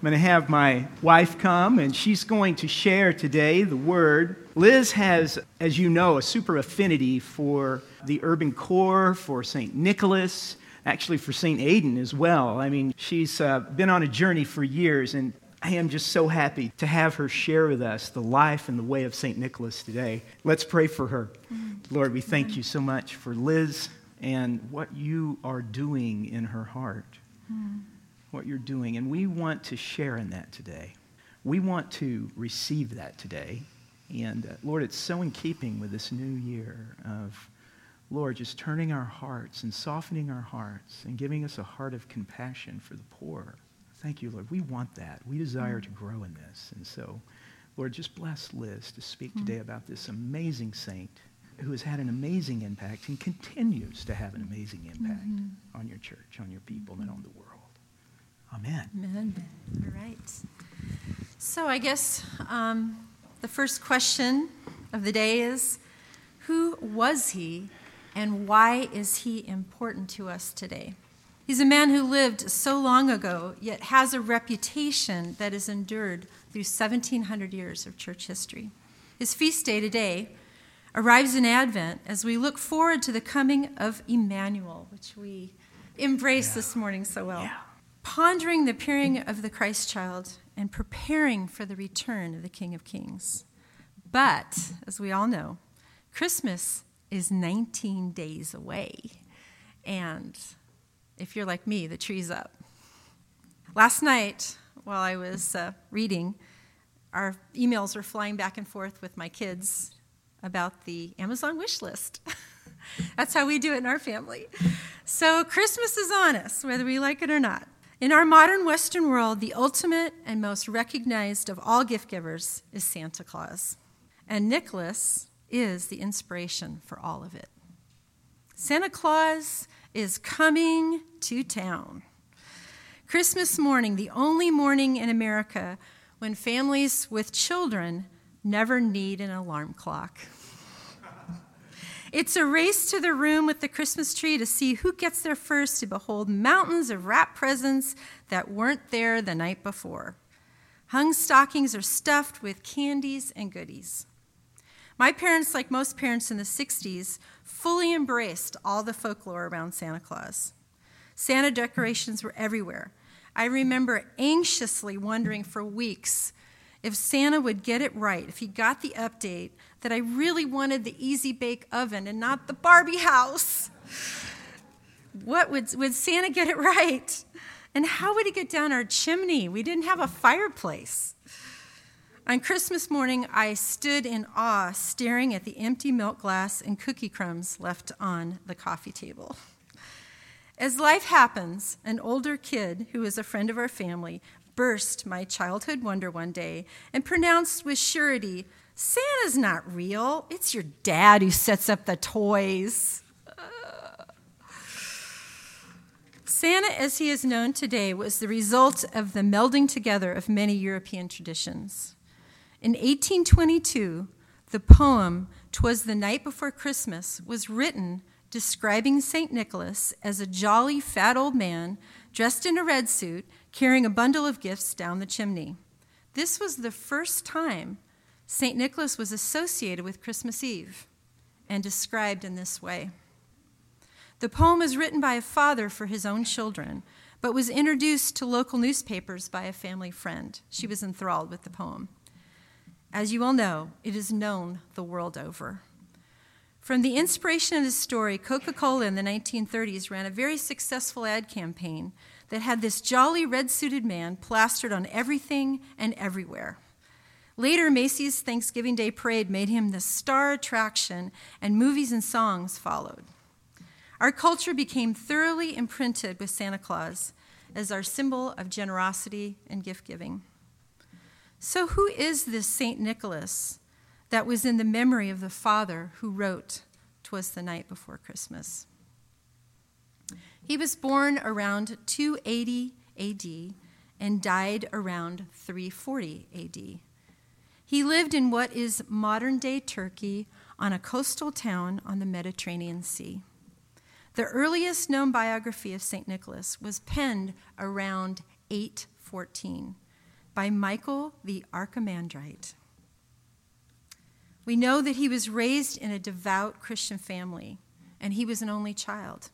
I'm going to have my wife come, and she's going to share today the word. Liz has, as you know, a super affinity for the urban core, for St. Nicholas, actually for St. Aidan as well. I mean, she's uh, been on a journey for years, and I am just so happy to have her share with us the life and the way of St. Nicholas today. Let's pray for her. Mm-hmm. Lord, we thank you so much for Liz and what you are doing in her heart. Mm what you're doing. And we want to share in that today. We want to receive that today. And uh, Lord, it's so in keeping with this new year of, Lord, just turning our hearts and softening our hearts and giving us a heart of compassion for the poor. Thank you, Lord. We want that. We desire mm. to grow in this. And so, Lord, just bless Liz to speak mm. today about this amazing saint who has had an amazing impact and continues to have an amazing impact mm-hmm. on your church, on your people, and on the world. Amen. Amen. All right. So I guess um, the first question of the day is Who was he and why is he important to us today? He's a man who lived so long ago, yet has a reputation that has endured through 1700 years of church history. His feast day today arrives in Advent as we look forward to the coming of Emmanuel, which we embrace yeah. this morning so well. Yeah pondering the appearing of the Christ child and preparing for the return of the King of Kings. But, as we all know, Christmas is 19 days away. And if you're like me, the tree's up. Last night, while I was uh, reading, our emails were flying back and forth with my kids about the Amazon wish list. That's how we do it in our family. So Christmas is on us, whether we like it or not. In our modern Western world, the ultimate and most recognized of all gift givers is Santa Claus. And Nicholas is the inspiration for all of it. Santa Claus is coming to town. Christmas morning, the only morning in America when families with children never need an alarm clock. It's a race to the room with the Christmas tree to see who gets there first to behold mountains of wrapped presents that weren't there the night before. Hung stockings are stuffed with candies and goodies. My parents, like most parents in the 60s, fully embraced all the folklore around Santa Claus. Santa decorations were everywhere. I remember anxiously wondering for weeks if Santa would get it right, if he got the update that I really wanted the easy bake oven and not the Barbie house. What would, would Santa get it right? And how would he get down our chimney? We didn't have a fireplace. On Christmas morning, I stood in awe, staring at the empty milk glass and cookie crumbs left on the coffee table. As life happens, an older kid who is a friend of our family burst my childhood wonder one day and pronounced with surety Santa's not real. It's your dad who sets up the toys. Santa, as he is known today, was the result of the melding together of many European traditions. In 1822, the poem Twas the Night Before Christmas was written describing St. Nicholas as a jolly, fat old man dressed in a red suit carrying a bundle of gifts down the chimney. This was the first time St. Nicholas was associated with Christmas Eve and described in this way. The poem is written by a father for his own children, but was introduced to local newspapers by a family friend. She was enthralled with the poem. As you all know, it is known the world over. From the inspiration of this story, Coca Cola in the 1930s ran a very successful ad campaign that had this jolly red suited man plastered on everything and everywhere. Later, Macy's Thanksgiving Day Parade made him the star attraction, and movies and songs followed. Our culture became thoroughly imprinted with Santa Claus as our symbol of generosity and gift giving. So, who is this St. Nicholas that was in the memory of the father who wrote, Twas the Night Before Christmas? He was born around 280 AD and died around 340 AD. He lived in what is modern day Turkey on a coastal town on the Mediterranean Sea. The earliest known biography of St. Nicholas was penned around 814 by Michael the Archimandrite. We know that he was raised in a devout Christian family, and he was an only child.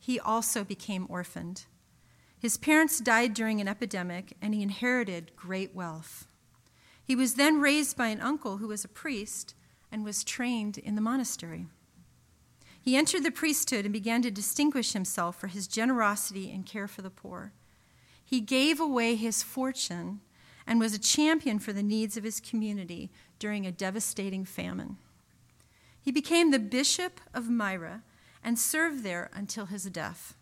He also became orphaned. His parents died during an epidemic, and he inherited great wealth. He was then raised by an uncle who was a priest and was trained in the monastery. He entered the priesthood and began to distinguish himself for his generosity and care for the poor. He gave away his fortune and was a champion for the needs of his community during a devastating famine. He became the bishop of Myra and served there until his death.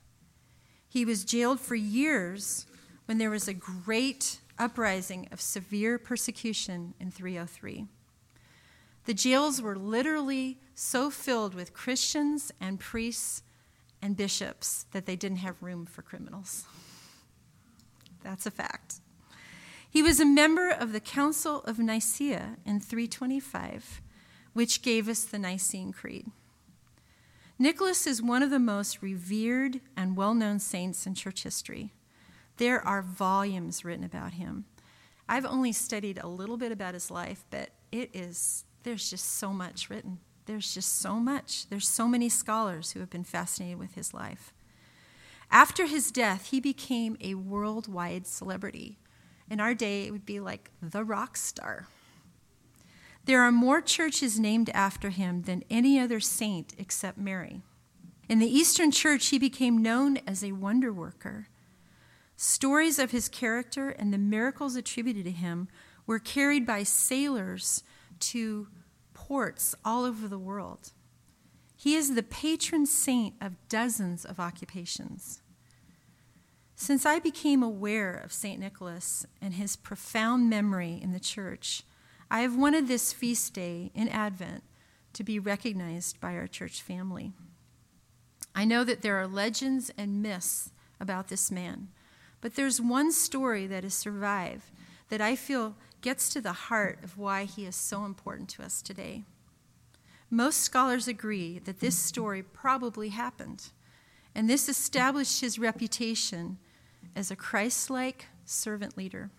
He was jailed for years when there was a great uprising of severe persecution in 303. The jails were literally so filled with Christians and priests and bishops that they didn't have room for criminals. That's a fact. He was a member of the Council of Nicaea in 325, which gave us the Nicene Creed. Nicholas is one of the most revered and well known saints in church history. There are volumes written about him. I've only studied a little bit about his life, but it is, there's just so much written. There's just so much. There's so many scholars who have been fascinated with his life. After his death, he became a worldwide celebrity. In our day, it would be like the rock star. There are more churches named after him than any other saint except Mary. In the Eastern Church, he became known as a wonder worker. Stories of his character and the miracles attributed to him were carried by sailors to ports all over the world. He is the patron saint of dozens of occupations. Since I became aware of St. Nicholas and his profound memory in the church, I have wanted this feast day in Advent to be recognized by our church family. I know that there are legends and myths about this man, but there's one story that has survived that I feel gets to the heart of why he is so important to us today. Most scholars agree that this story probably happened, and this established his reputation as a Christ like servant leader.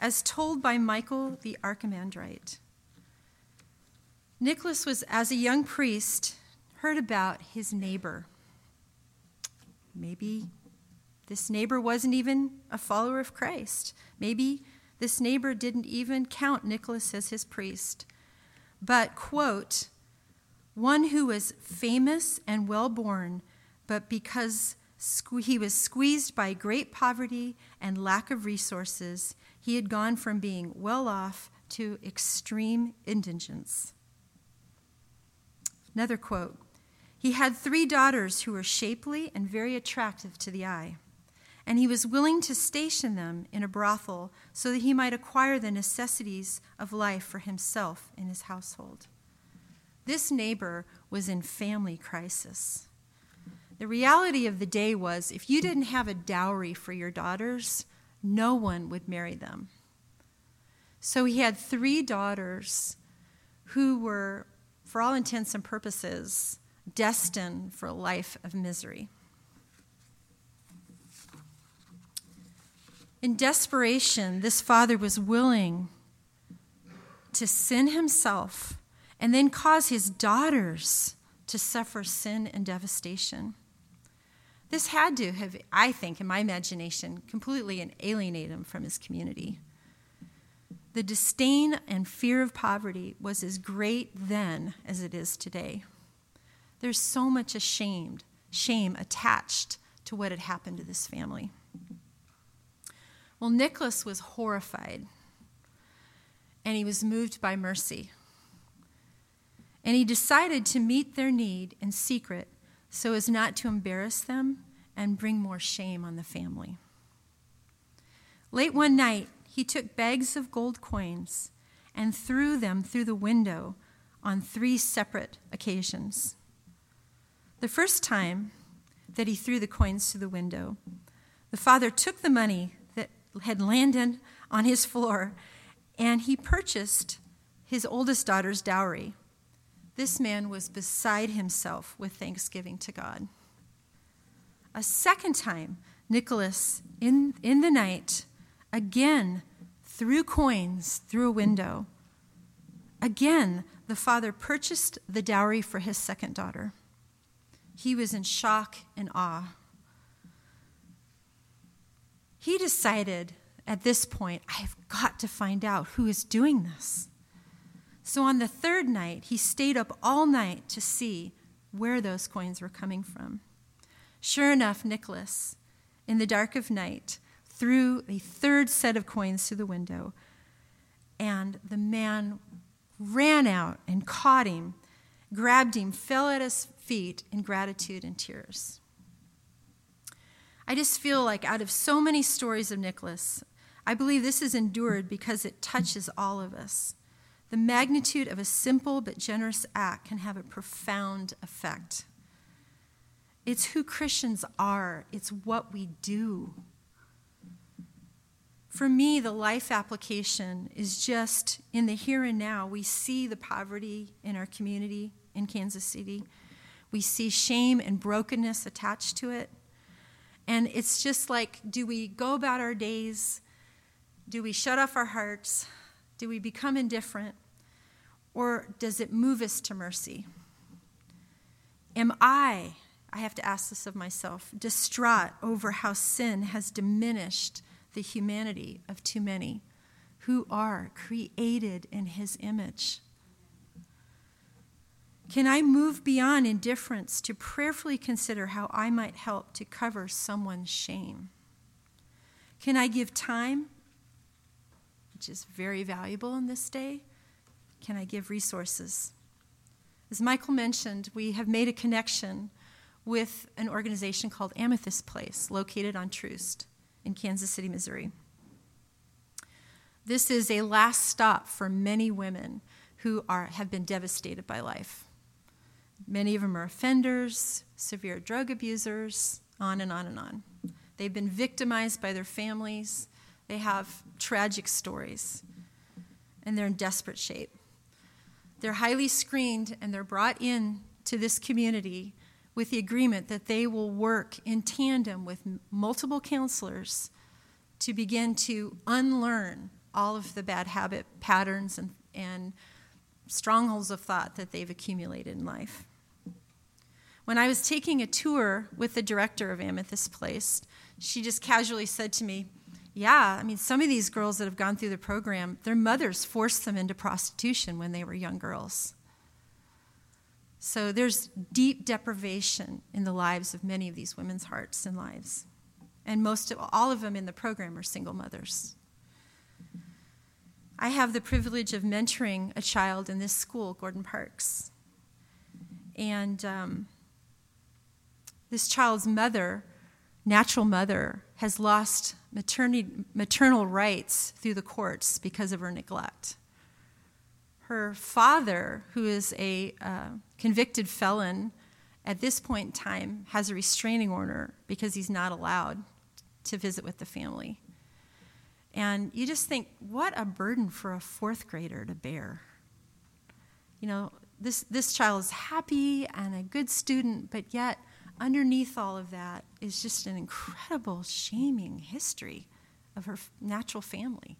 As told by Michael the Archimandrite, Nicholas was, as a young priest, heard about his neighbor. Maybe this neighbor wasn't even a follower of Christ. Maybe this neighbor didn't even count Nicholas as his priest. But, quote, one who was famous and well born, but because he was squeezed by great poverty and lack of resources. He had gone from being well off to extreme indigence. Another quote He had three daughters who were shapely and very attractive to the eye, and he was willing to station them in a brothel so that he might acquire the necessities of life for himself and his household. This neighbor was in family crisis. The reality of the day was if you didn't have a dowry for your daughters, no one would marry them. So he had three daughters who were, for all intents and purposes, destined for a life of misery. In desperation, this father was willing to sin himself and then cause his daughters to suffer sin and devastation. This had to have, I think, in my imagination, completely alienated him from his community. The disdain and fear of poverty was as great then as it is today. There's so much ashamed, shame attached to what had happened to this family. Well, Nicholas was horrified and he was moved by mercy. And he decided to meet their need in secret so as not to embarrass them and bring more shame on the family. Late one night, he took bags of gold coins and threw them through the window on three separate occasions. The first time that he threw the coins through the window, the father took the money had landed on his floor and he purchased his oldest daughter's dowry this man was beside himself with thanksgiving to God. A second time, Nicholas, in, in the night, again threw coins through a window. Again, the father purchased the dowry for his second daughter. He was in shock and awe. He decided at this point, I have got to find out who is doing this. So on the third night, he stayed up all night to see where those coins were coming from. Sure enough, Nicholas, in the dark of night, threw a third set of coins through the window, and the man ran out and caught him, grabbed him, fell at his feet in gratitude and tears. I just feel like out of so many stories of Nicholas, I believe this is endured because it touches all of us. The magnitude of a simple but generous act can have a profound effect. It's who Christians are, it's what we do. For me, the life application is just in the here and now. We see the poverty in our community in Kansas City, we see shame and brokenness attached to it. And it's just like do we go about our days? Do we shut off our hearts? Do we become indifferent? Or does it move us to mercy? Am I, I have to ask this of myself, distraught over how sin has diminished the humanity of too many who are created in his image? Can I move beyond indifference to prayerfully consider how I might help to cover someone's shame? Can I give time, which is very valuable in this day, can I give resources? As Michael mentioned, we have made a connection with an organization called Amethyst Place, located on Troost in Kansas City, Missouri. This is a last stop for many women who are, have been devastated by life. Many of them are offenders, severe drug abusers, on and on and on. They've been victimized by their families, they have tragic stories, and they're in desperate shape. They're highly screened and they're brought in to this community with the agreement that they will work in tandem with multiple counselors to begin to unlearn all of the bad habit patterns and, and strongholds of thought that they've accumulated in life. When I was taking a tour with the director of Amethyst Place, she just casually said to me, yeah, I mean, some of these girls that have gone through the program, their mothers forced them into prostitution when they were young girls. So there's deep deprivation in the lives of many of these women's hearts and lives. And most of all of them in the program are single mothers. I have the privilege of mentoring a child in this school, Gordon Parks. And um, this child's mother, natural mother, has lost maternal rights through the courts because of her neglect. Her father, who is a uh, convicted felon, at this point in time has a restraining order because he's not allowed to visit with the family. And you just think, what a burden for a fourth grader to bear. You know, this, this child is happy and a good student, but yet underneath all of that is just an incredible shaming history of her natural family.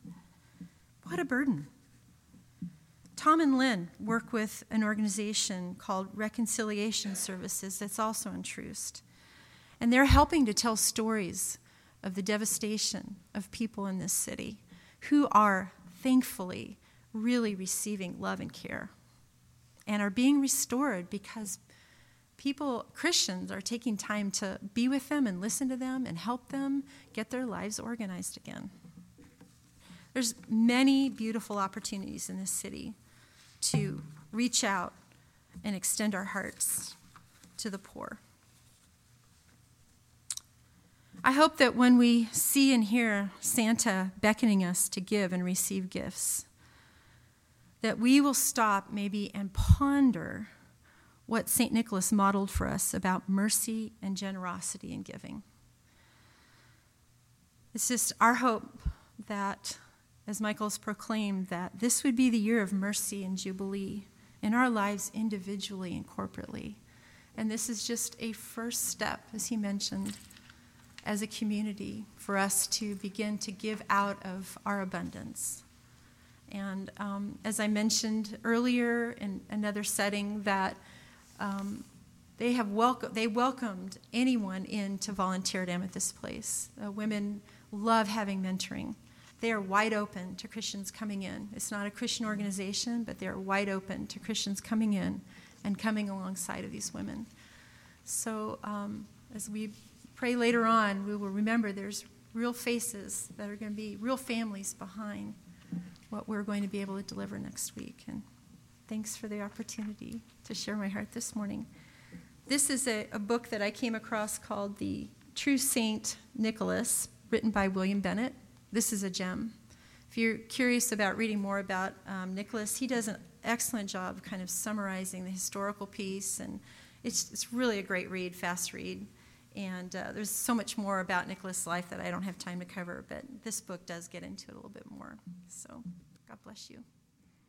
What a burden. Tom and Lynn work with an organization called Reconciliation Services that's also in Troost. And they're helping to tell stories of the devastation of people in this city who are thankfully really receiving love and care and are being restored because people, Christians, are taking time to be with them and listen to them and help them get their lives organized again. There's many beautiful opportunities in this city to reach out and extend our hearts to the poor. I hope that when we see and hear Santa beckoning us to give and receive gifts, that we will stop maybe and ponder what St. Nicholas modeled for us about mercy and generosity and giving. It's just our hope that, as Michael's proclaimed, that this would be the year of mercy and jubilee in our lives individually and corporately. And this is just a first step, as he mentioned, as a community for us to begin to give out of our abundance. And um, as I mentioned earlier in another setting, that um, they have welcome, they welcomed anyone in to volunteer at Amethyst Place. Uh, women love having mentoring. They are wide open to Christians coming in. It's not a Christian organization, but they are wide open to Christians coming in and coming alongside of these women. So um, as we pray later on, we will remember there's real faces that are going to be real families behind what we're going to be able to deliver next week. And thanks for the opportunity to share my heart this morning. This is a, a book that I came across called The True Saint Nicholas, written by William Bennett. This is a gem. If you're curious about reading more about um, Nicholas, he does an excellent job kind of summarizing the historical piece, and it's, it's really a great read, fast read. And uh, there's so much more about Nicholas' life that I don't have time to cover, but this book does get into it a little bit more. So, God bless you.